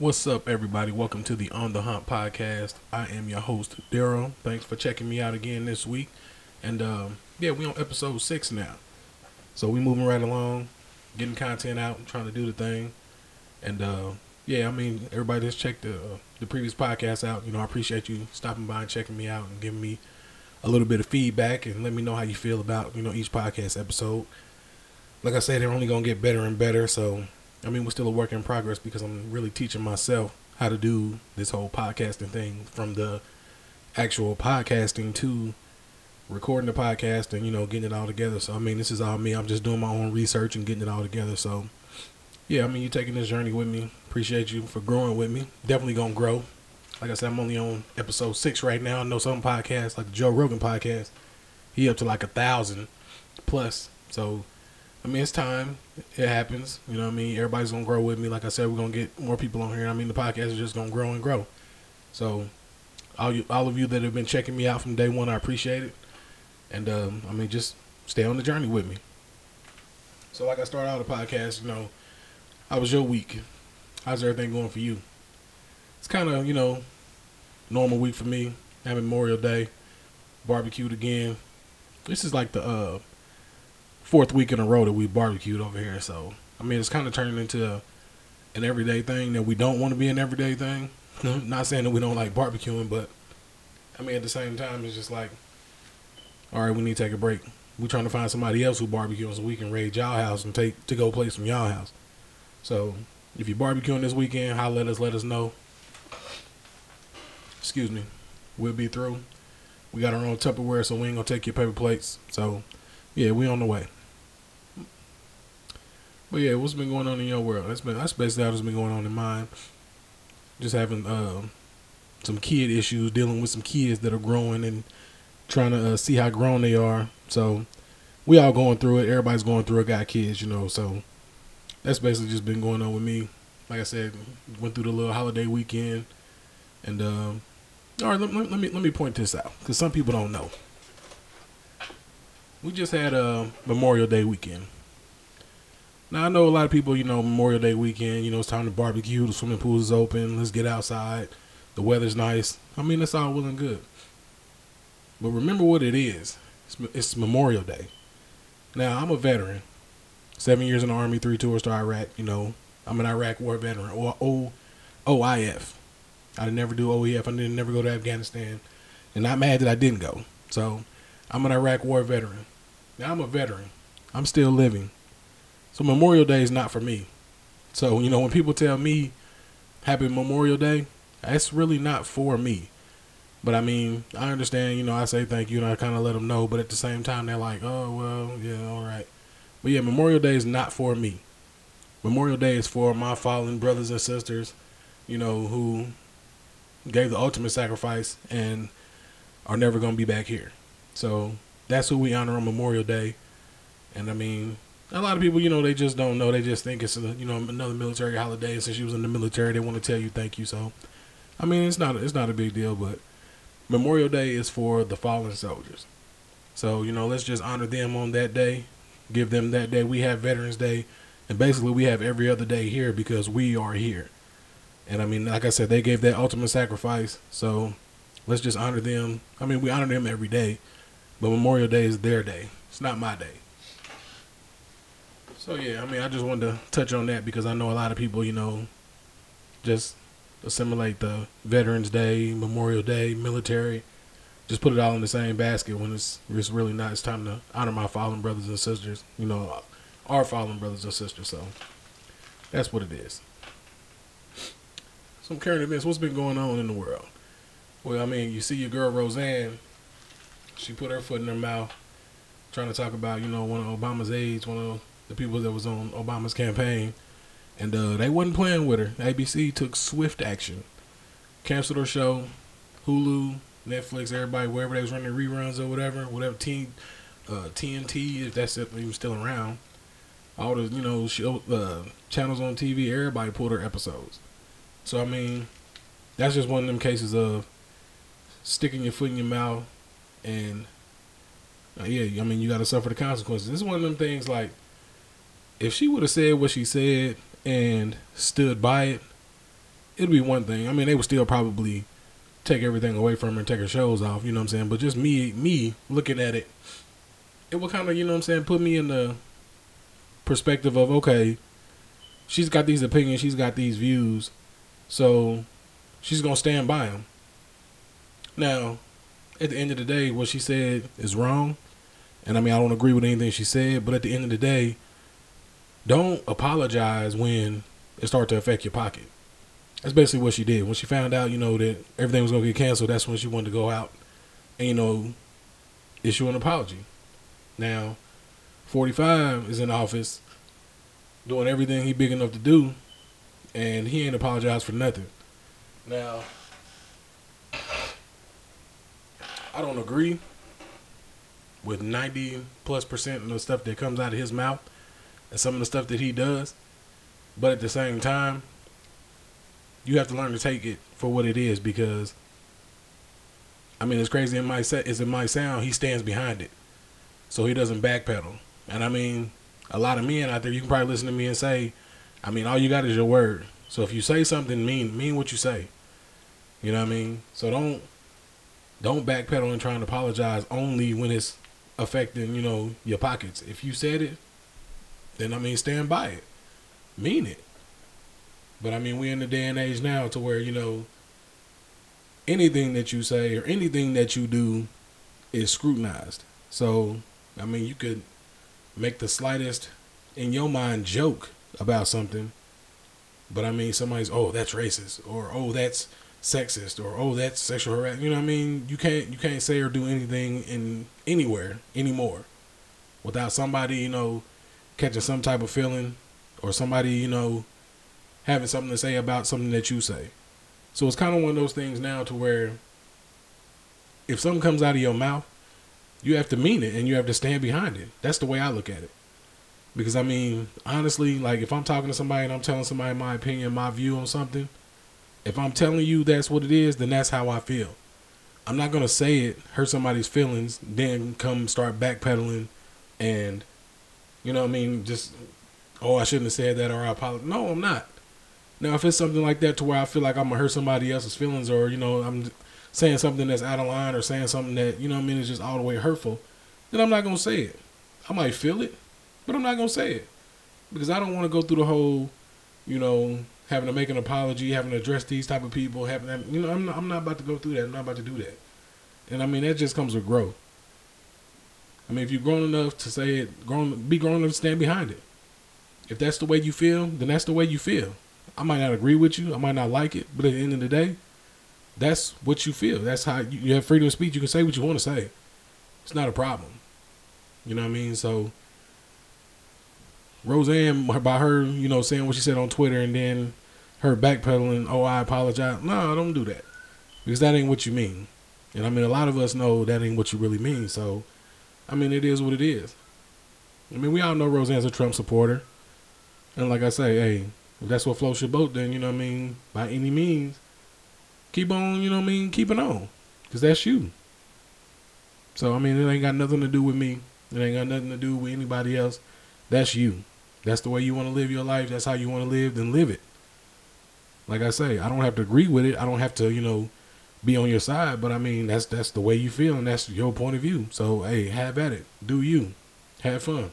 What's up, everybody? Welcome to the On the Hunt podcast. I am your host, Daryl. Thanks for checking me out again this week. And um, yeah, we on episode six now. So we moving right along, getting content out, trying to do the thing. And uh, yeah, I mean, everybody just checked the uh, the previous podcast out. You know, I appreciate you stopping by and checking me out and giving me a little bit of feedback and let me know how you feel about you know each podcast episode. Like I said, they're only gonna get better and better. So I mean, we're still a work in progress because I'm really teaching myself how to do this whole podcasting thing from the actual podcasting to recording the podcast and you know getting it all together. So I mean, this is all me. I'm just doing my own research and getting it all together. So yeah, I mean, you're taking this journey with me. Appreciate you for growing with me. Definitely gonna grow. Like I said, I'm only on episode six right now. I know some podcasts, like the Joe Rogan podcast, he up to like a thousand plus. So, I mean, it's time. It happens. You know what I mean? Everybody's gonna grow with me. Like I said, we're gonna get more people on here. I mean, the podcast is just gonna grow and grow. So, all you, all of you that have been checking me out from day one, I appreciate it. And um, I mean, just stay on the journey with me. So, like I started out the podcast, you know, how was your week? How's everything going for you? It's kind of, you know, normal week for me. Having Memorial Day, barbecued again. This is like the uh, fourth week in a row that we barbecued over here. So, I mean, it's kind of turned into an everyday thing that we don't want to be an everyday thing. Not saying that we don't like barbecuing, but I mean, at the same time, it's just like, all right, we need to take a break. We're trying to find somebody else who barbecues so we can raid y'all house and take to go play some y'all house. So if you're barbecuing this weekend, holler at us, let us know. Excuse me. We'll be through. We got our own Tupperware, so we ain't gonna take your paper plates. So yeah, we on the way. But yeah, what's been going on in your world? That's been that's basically what's been going on in mine. Just having uh, some kid issues, dealing with some kids that are growing and trying to uh, see how grown they are. So we all going through it. Everybody's going through it. Got kids, you know. So that's basically just been going on with me. Like I said, went through the little holiday weekend, and um, all right, let, let, let me let me point this out because some people don't know. We just had a Memorial Day weekend. Now I know a lot of people, you know, Memorial Day weekend. You know, it's time to barbecue. The swimming pool is open. Let's get outside. The weather's nice. I mean, it's all well and good. But remember what it is. It's, it's Memorial Day. Now I'm a veteran. Seven years in the Army, three tours to Iraq. You know, I'm an Iraq War veteran, or O, OIF. I never do OEF. I didn't never go to Afghanistan, and not mad that I didn't go. So, I'm an Iraq War veteran. Now I'm a veteran. I'm still living. So Memorial Day is not for me. So you know when people tell me Happy Memorial Day, that's really not for me. But I mean, I understand. You know, I say thank you, and I kind of let them know. But at the same time, they're like, "Oh well, yeah, all right." But yeah, Memorial Day is not for me. Memorial Day is for my fallen brothers and sisters, you know, who gave the ultimate sacrifice and are never going to be back here. So that's who we honor on Memorial Day. And I mean, a lot of people, you know, they just don't know. They just think it's a, you know another military holiday. And since you was in the military, they want to tell you thank you. So, I mean, it's not it's not a big deal. But Memorial Day is for the fallen soldiers. So you know, let's just honor them on that day give them that day. We have Veterans Day, and basically we have every other day here because we are here. And I mean, like I said, they gave that ultimate sacrifice. So let's just honor them. I mean, we honor them every day, but Memorial Day is their day. It's not my day. So yeah, I mean, I just wanted to touch on that because I know a lot of people, you know, just assimilate the Veterans Day, Memorial Day, military just put it all in the same basket when it's it's really not. It's time to honor my fallen brothers and sisters. You know, our fallen brothers and sisters. So that's what it is. Some current events. What's been going on in the world? Well, I mean, you see your girl Roseanne. She put her foot in her mouth, trying to talk about you know one of Obama's aides, one of the people that was on Obama's campaign, and uh, they wasn't playing with her. ABC took swift action, canceled her show. Hulu, Netflix, everybody, wherever they was running reruns or whatever, whatever T, uh, TNT, if that's even still around, all the you know show, uh, channels on TV, everybody pulled their episodes. So I mean, that's just one of them cases of sticking your foot in your mouth, and uh, yeah, I mean you got to suffer the consequences. This is one of them things like, if she would have said what she said and stood by it, it'd be one thing. I mean, they would still probably take everything away from her and take her shows off. You know what I'm saying? But just me, me looking at it, it would kind of, you know what I'm saying, put me in the perspective of okay, she's got these opinions, she's got these views, so she's gonna stand by them. Now, at the end of the day, what she said is wrong, and I mean I don't agree with anything she said, but at the end of the day, don't apologize when it starts to affect your pocket. That's basically what she did. When she found out, you know, that everything was gonna get canceled, that's when she wanted to go out and you know issue an apology. Now, 45 is in office doing everything he big enough to do, and he ain't apologized for nothing. Now, I don't agree with 90 plus percent of the stuff that comes out of his mouth and some of the stuff that he does, but at the same time, you have to learn to take it for what it is because I mean, as crazy it might as it might sound, he stands behind it, so he doesn't backpedal. And I mean, a lot of men out there, you can probably listen to me and say, I mean, all you got is your word. So if you say something, mean mean what you say. You know what I mean? So don't don't backpedal and trying to apologize only when it's affecting you know your pockets. If you said it, then I mean, stand by it, mean it. But I mean, we're in the day and age now to where you know anything that you say or anything that you do is scrutinized. So I mean, you could make the slightest in your mind joke about something, but I mean somebody's oh that's racist or oh that's sexist or oh that's sexual harassment. You know what I mean? You can't you can't say or do anything in anywhere anymore without somebody you know catching some type of feeling or somebody you know having something to say about something that you say. So it's kind of one of those things now to where if something comes out of your mouth you have to mean it and you have to stand behind it. That's the way I look at it. Because I mean, honestly, like if I'm talking to somebody and I'm telling somebody my opinion, my view on something, if I'm telling you that's what it is, then that's how I feel. I'm not gonna say it, hurt somebody's feelings, then come start backpedaling and you know what I mean, just oh I shouldn't have said that or I apologize. No, I'm not. Now if it's something like that to where I feel like I'm gonna hurt somebody else's feelings or, you know, I'm saying something that's out of line or saying something that, you know I mean, is just all the way hurtful, then I'm not going to say it. I might feel it, but I'm not going to say it. Because I don't want to go through the whole, you know, having to make an apology, having to address these type of people, having you know, I'm not, I'm not about to go through that. I'm not about to do that. And I mean, that just comes with growth. I mean, if you're grown enough to say it, grown, be grown enough to stand behind it. If that's the way you feel, then that's the way you feel. I might not agree with you. I might not like it, but at the end of the day, that's what you feel. That's how you, you have freedom of speech. You can say what you want to say. It's not a problem. You know what I mean? So Roseanne, by her, you know, saying what she said on Twitter and then her backpedaling, oh, I apologize. No, don't do that. Because that ain't what you mean. And I mean, a lot of us know that ain't what you really mean. So, I mean, it is what it is. I mean, we all know Roseanne's a Trump supporter. And like I say, hey, if that's what floats your boat, then, you know what I mean, by any means, keep on, you know what I mean, keeping on. Because that's you. So, I mean, it ain't got nothing to do with me. It ain't got nothing to do with anybody else. That's you. That's the way you want to live your life. That's how you want to live, then live it. Like I say, I don't have to agree with it. I don't have to, you know, be on your side, but I mean that's that's the way you feel and that's your point of view. So hey, have at it. Do you. Have fun.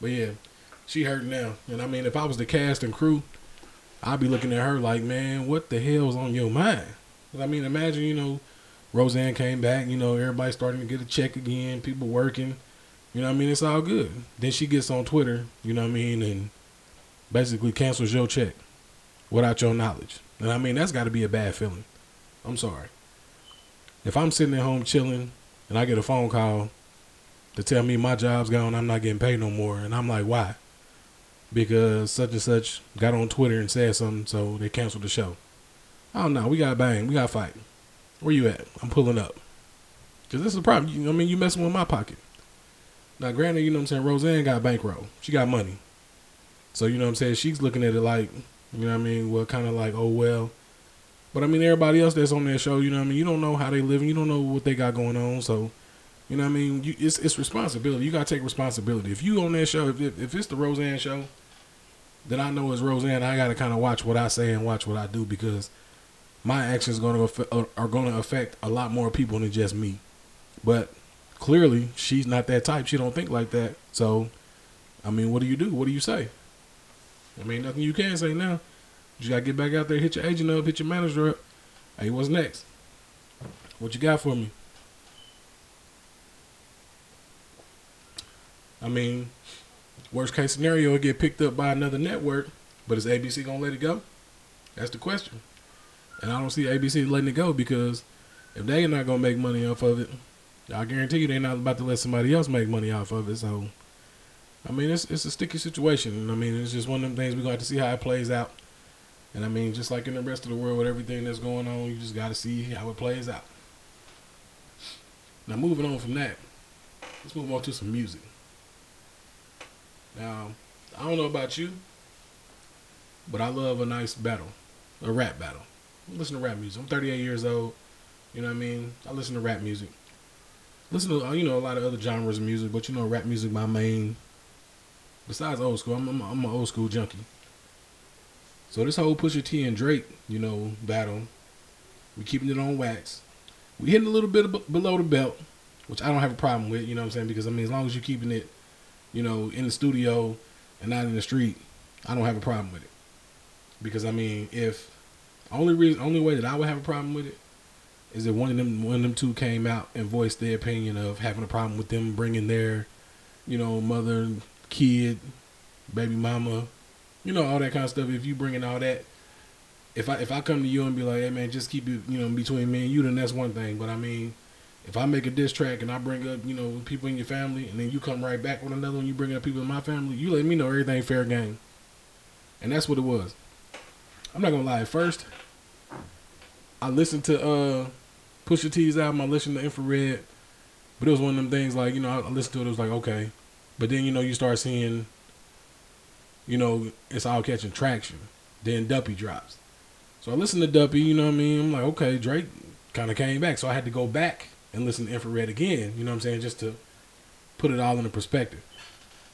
But yeah, she hurt now. And I mean if I was the cast and crew, I'd be looking at her like, man, what the hell's on your mind? I mean, imagine, you know, Roseanne came back, you know, everybody starting to get a check again, people working. You know I mean? It's all good. Then she gets on Twitter, you know what I mean, and basically cancels your check without your knowledge. And I mean, that's got to be a bad feeling. I'm sorry. If I'm sitting at home chilling and I get a phone call to tell me my job's gone, I'm not getting paid no more, and I'm like, why? because such and such got on Twitter and said something, so they canceled the show. Oh no, we got bang, we got fight. Where you at? I'm pulling up. Cause this is a problem. You, I mean, you messing with my pocket. Now, granted, you know what I'm saying. Roseanne got bankroll. She got money. So you know what I'm saying. She's looking at it like, you know what I mean. Well, kind of like, oh well. But I mean, everybody else that's on that show, you know what I mean. You don't know how they live. You don't know what they got going on. So, you know what I mean. You, it's it's responsibility. You gotta take responsibility. If you on that show, if if, if it's the Roseanne show, then I know it's Roseanne. I got to kind of watch what I say and watch what I do because my actions going to uh, are to affect a lot more people than just me. But clearly, she's not that type. She don't think like that. So, I mean, what do you do? What do you say? I mean, nothing you can say now. You got to get back out there, hit your agent up, hit your manager up. Hey, what's next? What you got for me? I mean, worst case scenario, it get picked up by another network, but is ABC gonna let it go? That's the question. And I don't see ABC letting it go because if they are not gonna make money off of it, I guarantee you they're not about to let somebody else make money off of it. So, I mean, it's it's a sticky situation. And I mean, it's just one of them things we're going to have to see how it plays out. And I mean, just like in the rest of the world with everything that's going on, you just got to see how it plays out. Now, moving on from that, let's move on to some music. Now, I don't know about you, but I love a nice battle, a rap battle. I listen to rap music. I'm 38 years old. You know what I mean? I listen to rap music. Listen to uh, you know a lot of other genres of music, but you know rap music my main. Besides old school, I'm I'm, I'm an old school junkie. So this whole Pusha T and Drake, you know, battle, we keeping it on wax. We hitting a little bit below the belt, which I don't have a problem with. You know what I'm saying? Because I mean, as long as you're keeping it, you know, in the studio and not in the street, I don't have a problem with it. Because I mean, if only reason, only way that I would have a problem with it is if one of them, one of them two came out and voiced their opinion of having a problem with them bringing their, you know, mother, kid, baby mama, you know, all that kind of stuff. If you bringing all that, if I if I come to you and be like, hey man, just keep it, you know, between me and you, then that's one thing. But I mean, if I make a diss track and I bring up, you know, people in your family, and then you come right back with another one, you bring up people in my family, you let me know everything fair game. And that's what it was. I'm not gonna lie. At first, I listened to uh Pusha T's album. I listened to Infrared, but it was one of them things like you know I listened to it. It was like okay, but then you know you start seeing you know, it's all catching traction. Then Duppy drops. So I listened to Duppy, you know what I mean? I'm like, okay, Drake kind of came back. So I had to go back and listen to Infrared again, you know what I'm saying? Just to put it all in a perspective.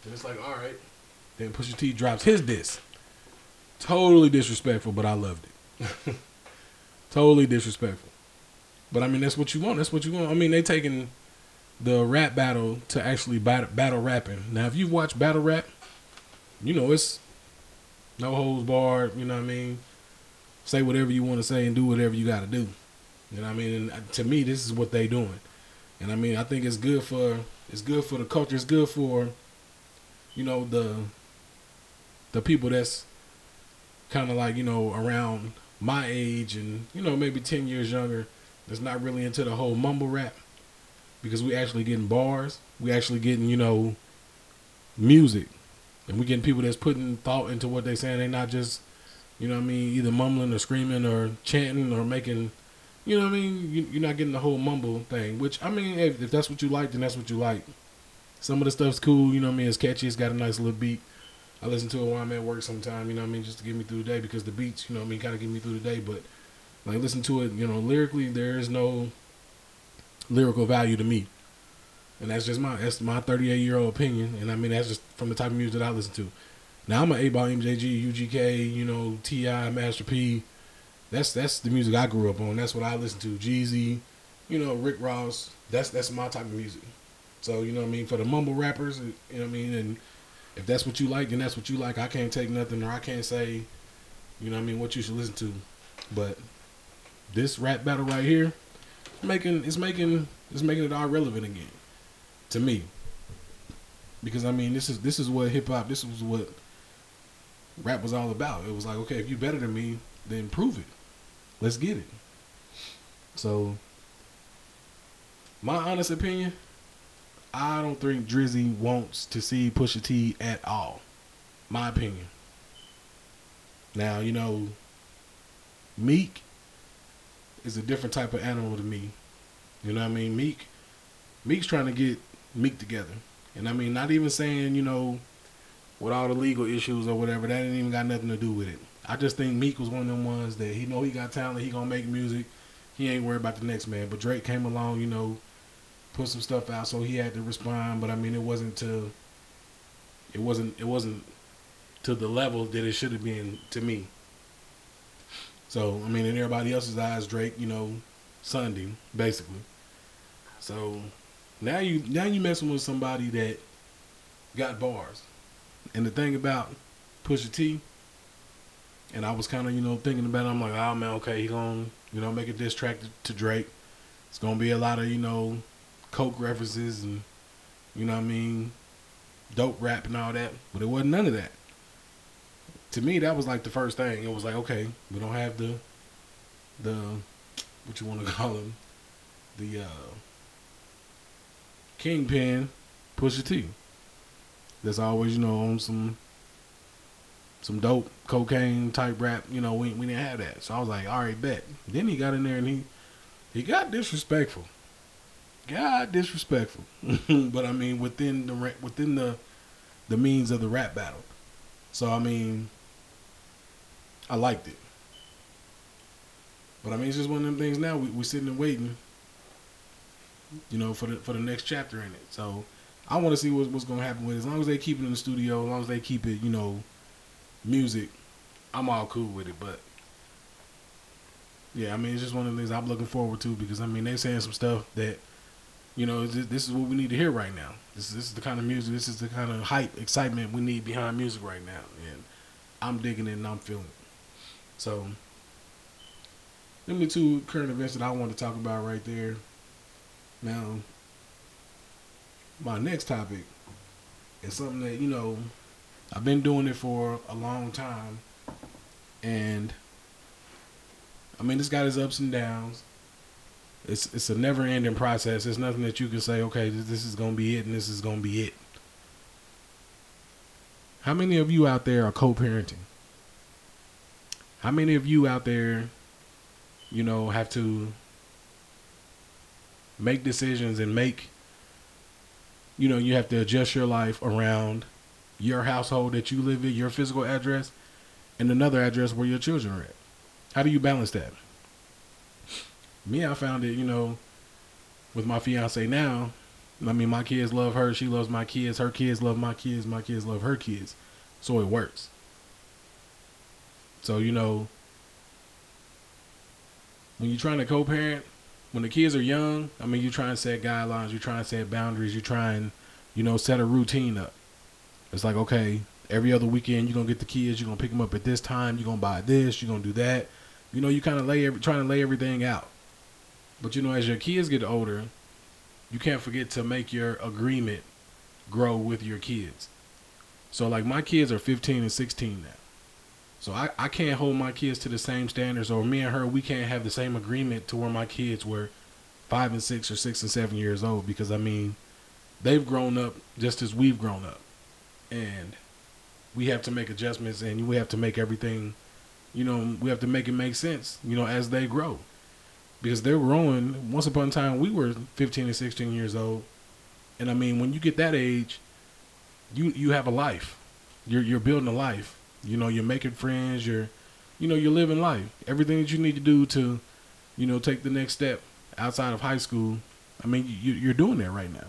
And it's like, all right. Then Pusha T drops his diss. Totally disrespectful, but I loved it. totally disrespectful. But I mean, that's what you want. That's what you want. I mean, they taking the rap battle to actually battle, battle rapping. Now, if you've watched battle rap, you know, it's no holds barred. You know what I mean? Say whatever you want to say and do whatever you got to do. You know what I mean? And uh, to me, this is what they doing. And I mean, I think it's good for it's good for the culture. It's good for you know the the people that's kind of like you know around my age and you know maybe ten years younger. That's not really into the whole mumble rap because we actually getting bars. We actually getting you know music and we getting people that's putting thought into what they saying. They not just, you know, what I mean, either mumbling or screaming or chanting or making, you know, what I mean, you, are not getting the whole mumble thing. Which I mean, if, if that's what you like, then that's what you like. Some of the stuff's cool, you know, what I mean, it's catchy. It's got a nice little beat. I listen to it while I'm at work sometime, you know, what I mean, just to get me through the day because the beats, you know, what I mean, kind of get me through the day. But like, listen to it, you know, lyrically, there is no lyrical value to me and that's just my that's my 38 year old opinion. And I mean that's just from the type of music that I listen to. Now I'm an 8 ball MJG, UGK, you know T.I., Master P. That's that's the music I grew up on. That's what I listen to. Jeezy, you know Rick Ross. That's that's my type of music. So you know what I mean for the mumble rappers, you know what I mean. And if that's what you like, then that's what you like. I can't take nothing, or I can't say, you know what I mean, what you should listen to. But this rap battle right here, making it's making it's making it all relevant again to me. Because I mean, this is this is what hip hop, this was what rap was all about. It was like, okay, if you better than me, then prove it. Let's get it. So, my honest opinion, I don't think Drizzy wants to see Pusha T at all. My opinion. Now, you know, Meek is a different type of animal to me. You know what I mean? Meek Meek's trying to get Meek together. And I mean, not even saying, you know, with all the legal issues or whatever, that ain't even got nothing to do with it. I just think Meek was one of them ones that he know he got talent, he gonna make music. He ain't worried about the next man. But Drake came along, you know, put some stuff out, so he had to respond. But I mean, it wasn't to, it wasn't, it wasn't to the level that it should have been to me. So I mean, in everybody else's eyes, Drake, you know, Sunday basically. So now you now you messing with somebody that got bars, and the thing about Pusha T, and I was kind of you know thinking about it. I'm like, oh man, okay, he gonna you know make a diss track to, to Drake. It's gonna be a lot of you know coke references and you know what I mean, dope rap and all that. But it wasn't none of that. To me, that was like the first thing. It was like, okay, we don't have the the what you want to call him, the uh, kingpin, Pusha T. That's always you know on some some dope cocaine type rap. You know, we we didn't have that. So I was like, all right, bet. Then he got in there and he he got disrespectful. God disrespectful. but I mean within the within the the means of the rap battle. So I mean I liked it. But I mean it's just one of them things now we we sitting and waiting you know for the for the next chapter in it. So I want to see what's, what's going to happen with it. As long as they keep it in the studio, as long as they keep it, you know, music, I'm all cool with it. But yeah, I mean, it's just one of the things I'm looking forward to because I mean, they're saying some stuff that you know, this is what we need to hear right now. This, this is the kind of music, this is the kind of hype, excitement we need behind music right now. And I'm digging it and I'm feeling it. So, them the two current events that I want to talk about right there. Now, my next topic is something that, you know, I've been doing it for a long time. And, I mean, it's got its ups and downs it's it's a never ending process. It's nothing that you can say, okay, this, this is gonna be it and this is gonna be it. How many of you out there are co-parenting? How many of you out there, you know, have to make decisions and make you know, you have to adjust your life around your household that you live in, your physical address, and another address where your children are at. How do you balance that? me, I found it, you know, with my fiance now. I mean, my kids love her. She loves my kids. Her kids love my kids. My kids love her kids. So it works. So, you know, when you're trying to co parent, when the kids are young, I mean, you're trying to set guidelines, you're trying to set boundaries, you're trying, you know, set a routine up. It's like, okay, every other weekend, you're to get the kids, you're to pick them up at this time, you're to buy this, you're to do that. You know, you kind of lay, every, trying to lay everything out. But you know, as your kids get older, you can't forget to make your agreement grow with your kids. So like my kids are 15 and 16 now. So I, I can't hold my kids to the same standards or me and her we can't have the same agreement to where my kids were five and six or six and seven years old because I mean they've grown up just as we've grown up. And we have to make adjustments and we have to make everything you know, we have to make it make sense, you know, as they grow because they're growing. Once upon a time, we were 15 and 16 years old, and I mean, when you get that age, you you have a life. You're you're building a life. You know, you're making friends. You're, you know, you're living life. Everything that you need to do to, you know, take the next step outside of high school. I mean, you, you're doing that right now.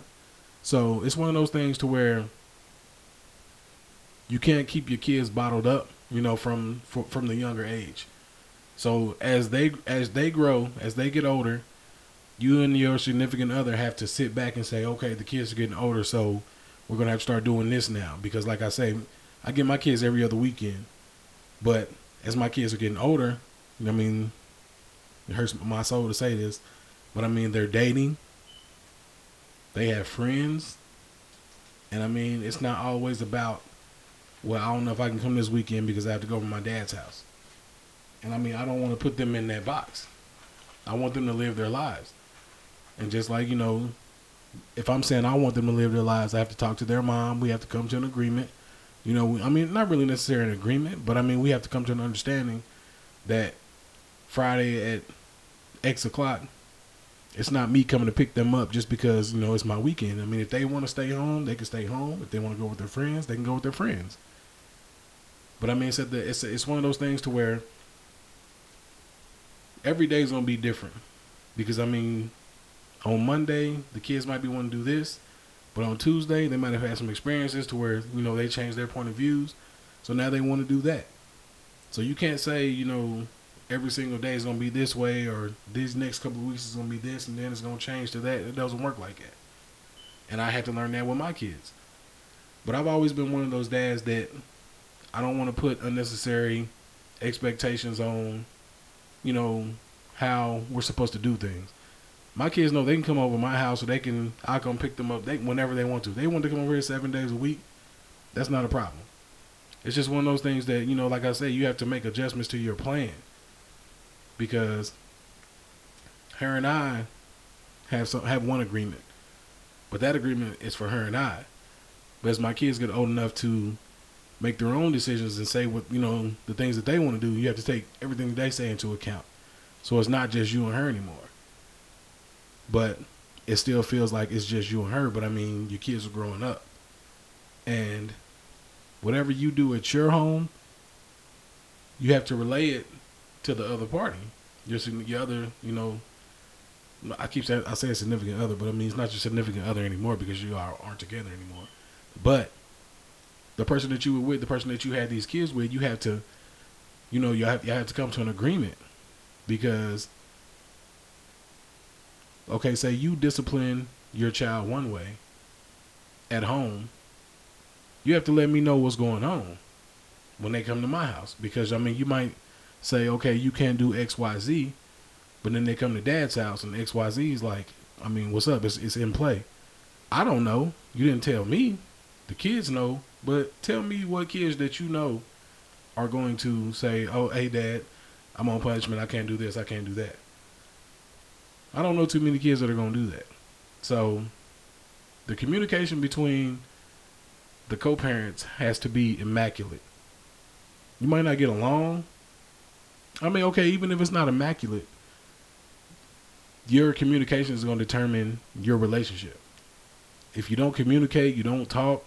So it's one of those things to where you can't keep your kids bottled up. You know, from from the younger age. So as they as they grow, as they get older, you and your significant other have to sit back and say, okay, the kids are getting older, so we're gonna have to start doing this now. Because like I say, I get my kids every other weekend, but as my kids are getting older, I mean, it hurts my soul to say this, but I mean they're dating, they have friends, and I mean it's not always about, well, I don't know if I can come this weekend because I have to go to my dad's house. And I mean, I don't want to put them in that box. I want them to live their lives. And just like, you know, if I'm saying I want them to live their lives, I have to talk to their mom. We have to come to an agreement. You know, I mean, not really necessarily an agreement, but I mean, we have to come to an understanding that Friday at X o'clock, it's not me coming to pick them up just because, you know, it's my weekend. I mean, if they want to stay home, they can stay home. If they want to go with their friends, they can go with their friends. But I mean, it's, the, it's, it's one of those things to where every day is gonna be different because I mean, on Monday the kids might be wanting to do this, but on Tuesday they might have had some experiences to where you know they change their point of views. So now they want to do that. So you can't say, you know, every single day is going to be this way or these next couple of weeks is going to be this and then it's going to change to that. It doesn't work like that. And I had to learn that with my kids. But I've always been one of those dads that I don't want to put unnecessary expectations on, you know, how we're supposed to do things. My kids know they can come over my house or they can I come pick them up they, whenever they want to. They want to come over here seven days a week. That's not a problem. It's just one of those things that you know, like I say, you have to make adjustments to your plan because her and I have some have one agreement, but that agreement is for her and I. But as my kids get old enough to make their own decisions and say what you know the things that they want to do, you have to take everything they say into account. So it's not just you and her anymore. But it still feels like it's just you and her. But I mean, your kids are growing up, and whatever you do at your home, you have to relay it to the other party. Your your other, you know, I keep saying I say significant other, but I mean it's not your significant other anymore because you are aren't together anymore. But the person that you were with, the person that you had these kids with, you have to, you know, you have you have to come to an agreement because, okay, say you discipline your child one way at home, you have to let me know what's going on when they come to my house because I mean you might say, okay, you can't do X, Y, Z, but then they come to dad's house and X, Y, Z is like, I mean, what's up? It's, it's in play. I don't know. You didn't tell me. The kids know, but tell me what kids that you know are going to say, oh, hey, dad, I'm on punishment. I can't do this. I can't do that. I don't know too many kids that are going to do that. So the communication between the co-parents has to be immaculate. You might not get along, I mean, okay, even if it's not immaculate, your communication is going to determine your relationship. If you don't communicate, you don't talk,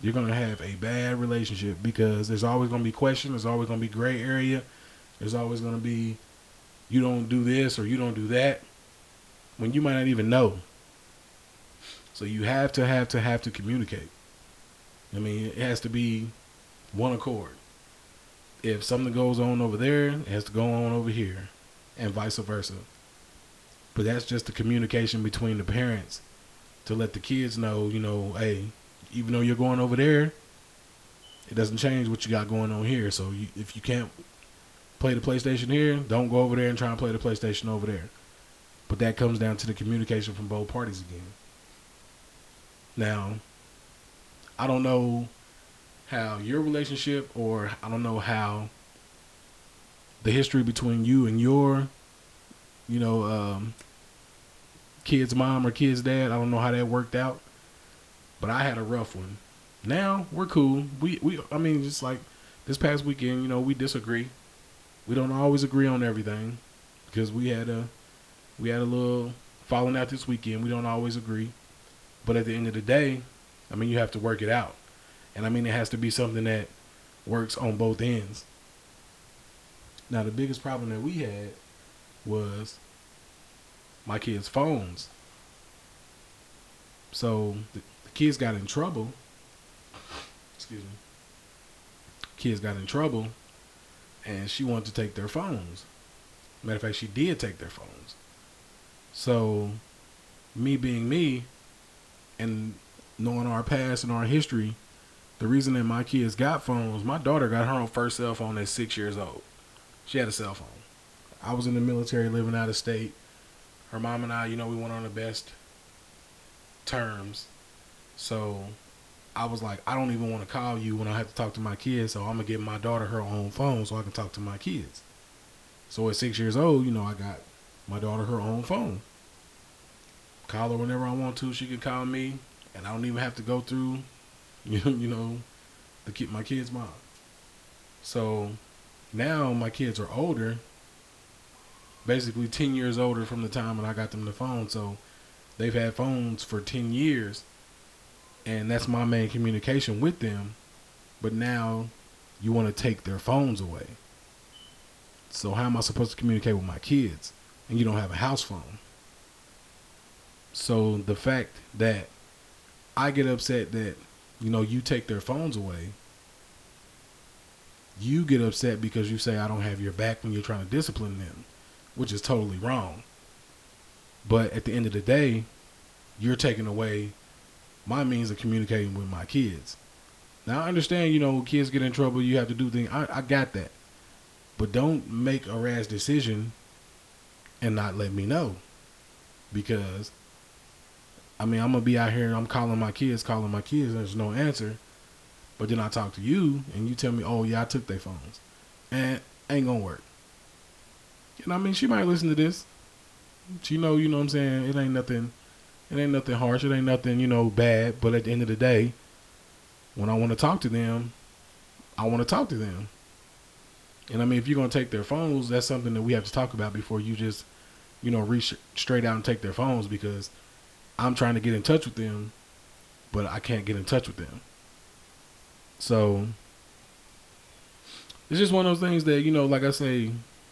you're going to have a bad relationship because there's always going to be questions, there's always going to be gray area, there's always going to be you don't do this or you don't do that when you might not even know. So you have to have to have to communicate. I mean, it has to be one accord if something goes on over there, it has to go on over here, and vice versa. But that's just the communication between the parents to let the kids know, you know, hey, even though you're going over there, it doesn't change what you got going on here. So you, if you can't play the PlayStation here, don't go over there and try and play the PlayStation over there. But that comes down to the communication from both parties again. Now, I don't know how your relationship, or I don't know how the history between you and your, you know, um, kid's mom or kid's dad. I don't know how that worked out, but I had a rough one. Now we're cool. We we I mean, just like this past weekend, you know, we disagree. We don't always agree on everything because we had a we had a little falling out this weekend. We don't always agree, but at the end of the day, I mean, you have to work it out. And I mean, it has to be something that works on both ends. Now, the biggest problem that we had was my kids' phones. So the, the kids got in trouble. Excuse me. Kids got in trouble, and she wanted to take their phones. Matter of fact, she did take their phones. So, me being me, and knowing our past and our history, the reason that my kids got phones, my daughter got her own first cell phone at six years old. She had a cell phone. I was in the military living out of state. Her mom and I, you know, we went on the best terms. So I was like, I don't even want to call you when I have to talk to my kids. So I'm to give my daughter her own phone so I can talk to my kids. So at six years old, you know, I got my daughter her own phone. Call her whenever I want to. She can call me. And I don't even have to go through you know, you know, the kid, my kid's mom. So now my kids are older, basically ten years older from the time when I got them the phone. So they've had phones for ten years, and that's my main communication with them. But now you want to take their phones away. So how am I supposed to communicate with my kids? And you don't have a house phone. So the fact that I get upset that you know, you take their phones away, you get upset because you say I don't have your back when you're trying to discipline them, which is totally wrong. But at the end of the day, you're taking away my means of communicating with my kids. Now I understand, you know, kids get in trouble, you have to do things. I, I got that. But don't make a rash decision and not let me know. Because I mean I'm gonna be out here I'm calling my kids, calling my kids, there's no answer. But then I talk to you and you tell me, Oh yeah, I took their phones. And ain't gonna work. And I mean she might listen to this. She know, you know what I'm saying, it ain't nothing it ain't nothing harsh, it ain't nothing, you know, bad, but at the end of the day, when I want to talk to them, I want to talk to them. And I mean, if you're gonna take their phones, that's something that we have to talk about before you just, you know, reach straight out and take their phones because I'm trying to get in touch with them, but I can't get in touch with them. So it's just one of those things that you know, like I say,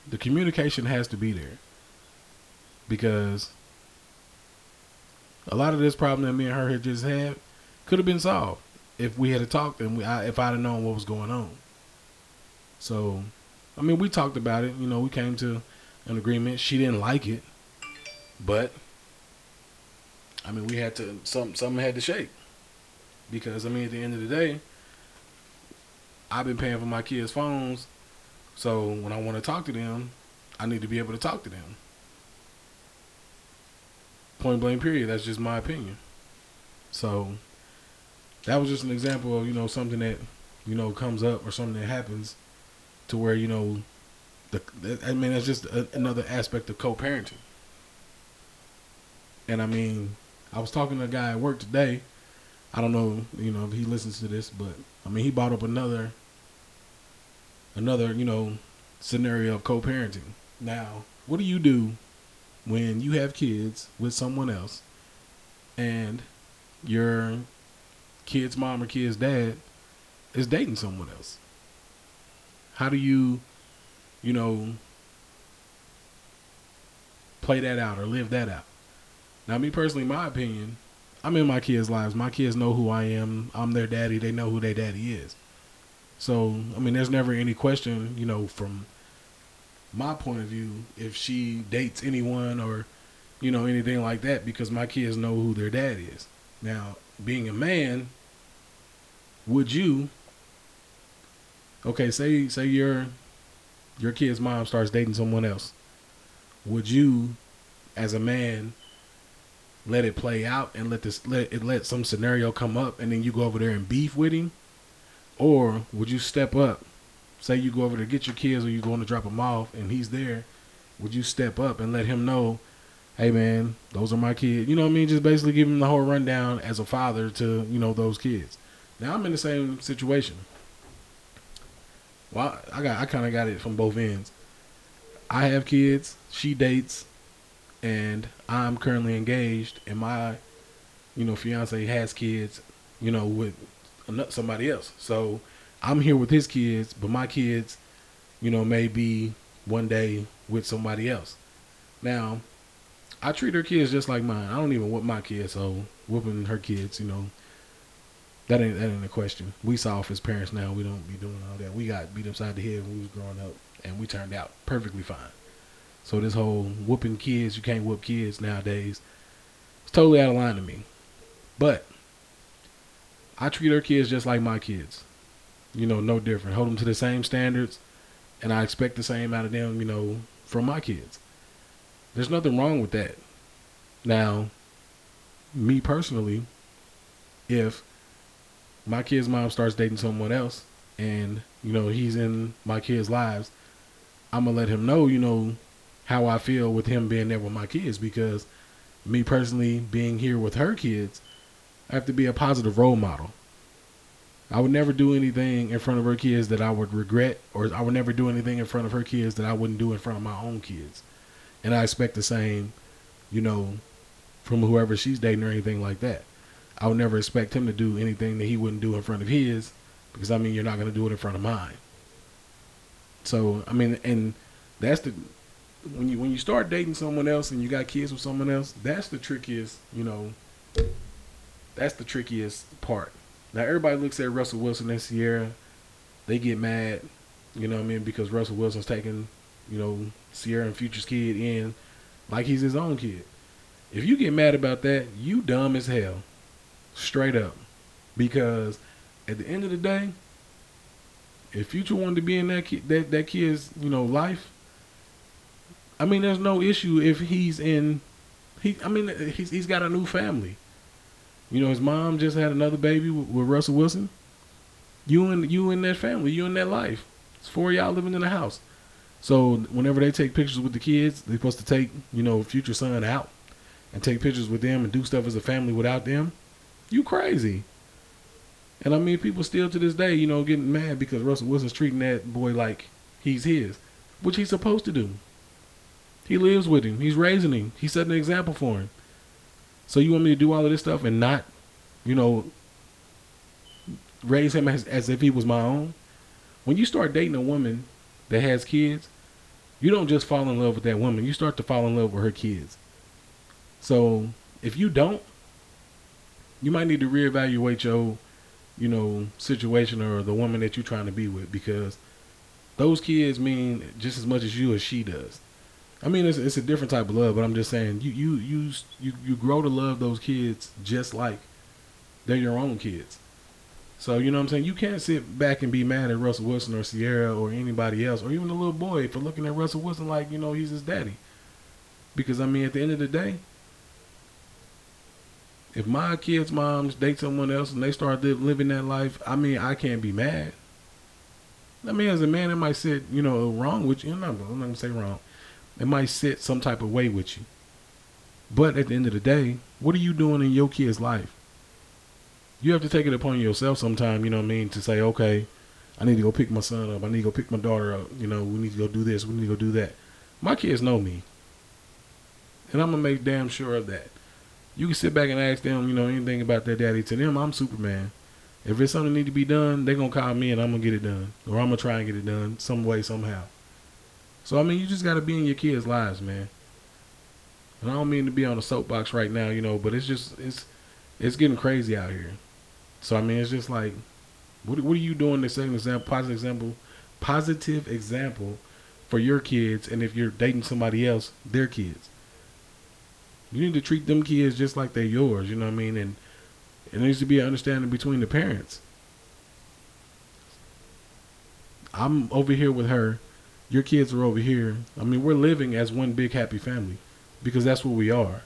the communication has to be there because a lot of this problem that me and her had just had could have been solved if we had talked and we, I, if I'd have known what was going on. So, I mean, we talked about it. You know, we came to an agreement. She didn't like it, but I mean, we had to some something had to shake because I mean, at the end of the day, I've been paying for my kids' phones, so when I want to talk to them, I need to be able to talk to them. Point blank. Period. That's just my opinion. So that was just an example of you know something that you know comes up or something that happens to where you know the I mean that's just a, another aspect of co-parenting. And I mean, I was talking to a guy at work today. I don't know, you know, if he listens to this, but I mean, he brought up another another, you know, scenario of co-parenting. Now, what do you do when you have kids with someone else and your kid's mom or kid's dad is dating someone else? How do you, you know, play that out or live that out? Now, me personally, my opinion, I'm in my kids' lives. My kids know who I am. I'm their daddy. They know who their daddy is. So, I mean, there's never any question, you know, from my point of view, if she dates anyone or, you know, anything like that, because my kids know who their dad is. Now, being a man, would you okay say say your your kid's mom starts dating someone else. Would you as a man let it play out and let this let it let some scenario come up and then you go over there and beef with him? Or would you step up? Say you go over to get your kids or you going to drop them off and he's there. Would you step up and let him know hey man those are my kids. You know what i mean? Just basically give him the whole rundown as a father to you know those kids. Now I'm in the same situation. Well, I got I kind of got it from both ends. I have kids, she dates, and I'm currently engaged, and my, you know, fiance has kids, you know, with somebody else. So I'm here with his kids, but my kids, you know, may be one day with somebody else. Now, I treat her kids just like mine. I don't even whoop my kids, so whooping her kids, you know, that ain't that ain't a question. We saw soft as parents now. We don't be doing all that. We got beat upside the head when we was growing up, and we turned out perfectly fine. So this whole whooping kids, you can't whoop kids nowadays. It's totally out of line to me. But I treat our kids just like my kids. You know, no different. Hold them to the same standards, and I expect the same out of them. You know, from my kids. There's nothing wrong with that. Now, me personally, if my kid's mom starts dating someone else and you know he's in my kids' lives, I'm gonna let him know, you know, how I feel with him being there with my kids because me personally being here with her kids, I have to be a positive role model. I would never do anything in front of her kids that I would regret, or I would never do anything in front of her kids that I wouldn't do in front of my own kids. And I expect the same, you know, from whoever she's dating or anything like that. I would never expect him to do anything that he wouldn't do in front of his, because I mean you're not going to do it in front of mine. So I mean, and that's the when you when you start dating someone else and you got kids with someone else, that's the trickiest, you know. That's the trickiest part. Now everybody looks at Russell Wilson and Ciara, they get mad, You know what I mean? Because Russell Wilson's taking, you know, Ciara and Future's kid in like he's his own kid. If you get mad about that, you dumb as hell. Straight up. Because at the end of the day, if Future wanted to be in that kid, that, that kid's, you know, life, I mean, there's no issue if he's in he I mean he's he's got a new family. You know, his mom just had another baby with, with Russell Wilson. You and you in that family, you in that life. It's four y'all living in the house. So whenever they take pictures with the kids, they're supposed to take, you know, future son out and take pictures with them and do stuff as a family without them. You crazy. And I mean, people still to this day, you know, getting mad because Russell Wilson's treating that boy like he's his, which he's supposed to do. He lives with him. He's raising him. He's setting an example for him. So you want me to do all of this stuff and not, you know, raise him as, as if he was my own? When you start dating a woman that has kids, you don't just fall in love with that woman. You start to fall in love with her kids. So if you don't, you might need to reevaluate your, you know, situation or the woman that you're trying to be with because those kids mean just as much as you as she does. I mean, it's, it's a different type of love, but I'm just saying you you you you you grow to love those kids just like they're your own kids. So you know what I'm saying. You can't sit back and be mad at Russell Wilson or Ciara or anybody else or even the little boy for looking at Russell Wilson like you know he's his daddy. Because I mean, at the end of the day, if my kids' moms date someone else and they start living that life, I mean, I can't be mad. I mean, as a man, it might sit, you know, wrong with you. I'm not, I'm not gonna say wrong. It might sit some type of way with you. But at the end of the day, what are you doing in your kid's life? You have to take it upon yourself sometime, you know what I mean, to say, okay, I need to go pick my son up. I need to go pick my daughter up. You know, we need to go do this. We need to go do that. My kids know me. And I'm going to make damn sure of that. You can sit back and ask them, you know, anything about their daddy. To them, I'm Superman. If it's something that need to be done, they're to call me and I'm to get it done. Or I'm to try and get it done some way, somehow. So I mean, you just got to be in your kids' lives, man. And I don't mean to be on a soapbox right now, you know, but it's just it's it's getting crazy out here. So I mean, it's just like, what what are you doing to set an example, positive example, positive example for your kids, and if you're dating somebody else, their kids. You need to treat them kids just like they're yours. You know what I mean? And it needs to be an understanding between the parents. I'm over here with her your kids are over here. I mean, we're living as one big happy family because that's what we are.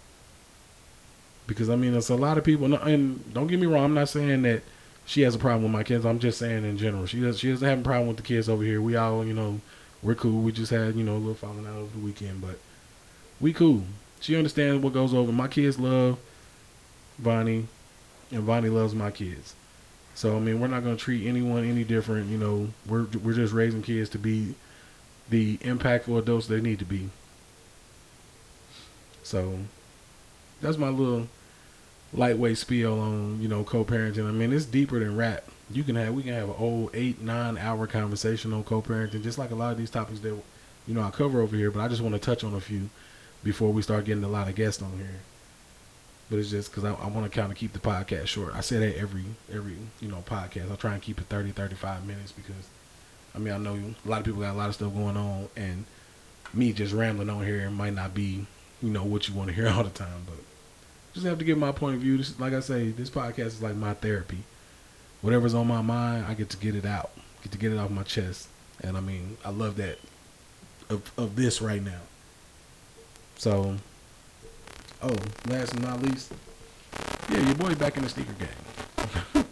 Because I mean, it's a lot of people, and don't get me wrong, I'm not saying that she has a problem with my kids. I'm just saying in general, she does. She doesn't have a problem with the kids over here. We all, you know, we're cool. We just had, you know, a little falling out over the weekend, but we cool. She understands what goes over. My kids love Vonnie, and Vonnie loves my kids. So I mean, we're not gonna treat anyone any different. You know, we're we're just raising kids to be the impactful adults they need to be. So that's my little lightweight spiel on you know co-parenting. I mean, it's deeper than rap. You can have we can have an old eight nine hour conversation on co-parenting, just like a lot of these topics that you know I cover over here. But I just want to touch on a few before we start getting a lot of guests on here. But it's just because I, I want to kind of keep the podcast short. I say that every every you know podcast. I try and keep it 30, 35 minutes because I mean, I know a lot of people got a lot of stuff going on, and me just rambling on here might not be, you know, what you want to hear all the time. But just have to give my point of view. This, like I say, this podcast is like my therapy. Whatever's on my mind, I get to get it out, get to get it off my chest, and I mean, I love that of of this right now. So, oh, last but not least, yeah, your boy back in the sneaker game. you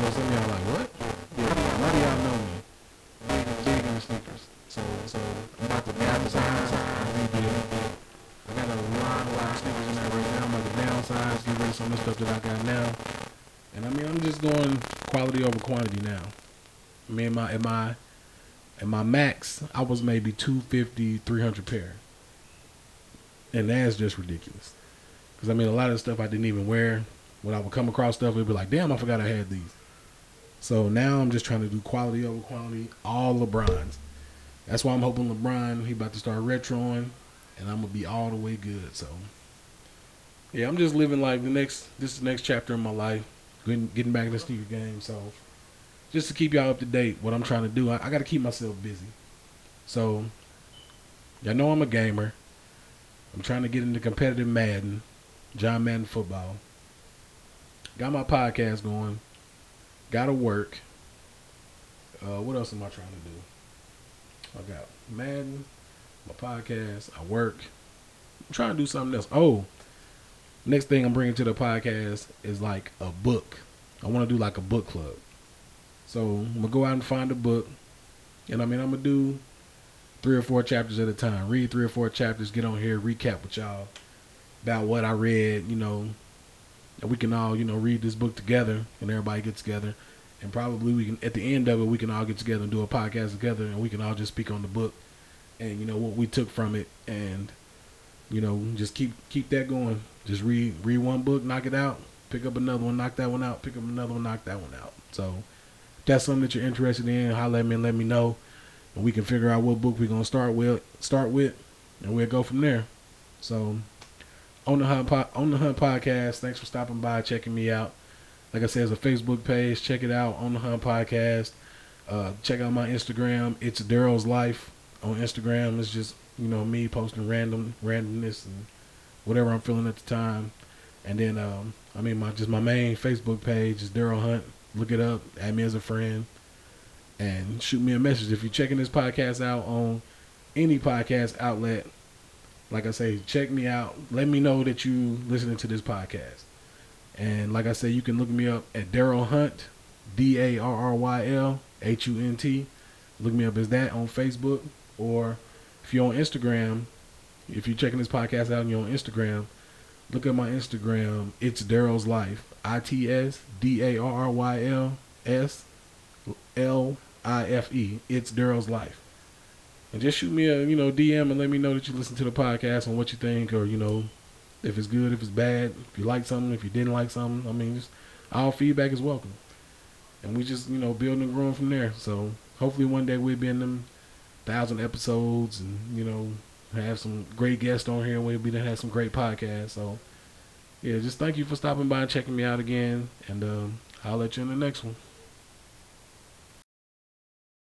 know, some of y'all like, what? Yeah, a lot of y'all know me big in the sneakers. So, so I'm about to downsize a little bit. I got a lot, a lot of sneakers in there right now. I'm about to downsize, get rid of some of the stuff that I got now. And I mean, I'm just going quality over quantity now. I mean, my, at my, at my max, I was maybe 250, 300 pair. And that's just ridiculous. Because I mean, a lot of stuff I didn't even wear. When I would come across stuff, it'd be like, damn, I forgot I had these. So now I'm just trying to do quality over quality, all LeBrons. That's why I'm hoping LeBron he about to start retroing, and I'm gonna be all the way good. So yeah, I'm just living like the next this is the next chapter in my life, getting getting back into the sneaker game. So just to keep y'all up to date, what I'm trying to do, I, I got to keep myself busy. So, y'all know I'm a gamer. I'm trying to get into competitive Madden, John Madden football. Got my podcast going. Got to work. Uh, what else am I trying to do? I got Madden, my podcast. I work. I'm trying to do something else. Oh, next thing I'm bringing to the podcast is like a book. I want to do like a book club. So I'm gonna go out and find a book, and I mean I'm gonna do three or four chapters at a time. Read three or four chapters. Get on here, recap with y'all about what I read. You know, and we can all you know read this book together, and everybody get together, and probably we can at the end of it we can all get together and do a podcast together, and we can all just speak on the book, and you know what we took from it, and you know just keep keep that going. Just read read one book, knock it out, pick up another one, knock that one out, pick up another one, knock that one out. So that's something that you're interested in, holler at me and let me know, and we can figure out what book we're gonna start with. Start with, and we'll go from there. So on the hunt po- on the hunt podcast. Thanks for stopping by, checking me out. Like I said, it's a Facebook page. Check it out on the hunt podcast. Uh, check out my Instagram. It's Darryl's Life on Instagram. It's just you know me posting random randomness and whatever I'm feeling at the time. And then um, I mean my just my main Facebook page is Darryl Hunt. Look it up. Add me as a friend. And shoot me a message if you're checking this podcast out on any podcast outlet like I say, check me out. Let me know that you listening to this podcast. And like I say, you can look me up at Darryl Hunt, D A R R Y L H U N T. Look me up as that on Facebook, or if you're on Instagram, if you're checking this podcast out and you're on Instagram, look at my Instagram. It's Darryl's Life. I T S D A R R Y L S L I F E. It's Darryl's Life and just shoot me a you know DM and let me know that you listen to the podcast and what you think, or you know if it's good, if it's bad, if you like something, if you didn't like something. I mean, just all feedback is welcome, and we just you know building and growing from there. So hopefully one day we'll be in them thousand episodes, and you know have some great guests on here, and we'll be to have some great podcasts. So yeah, just thank you for stopping by and checking me out again, and um, I'll let you in the next one.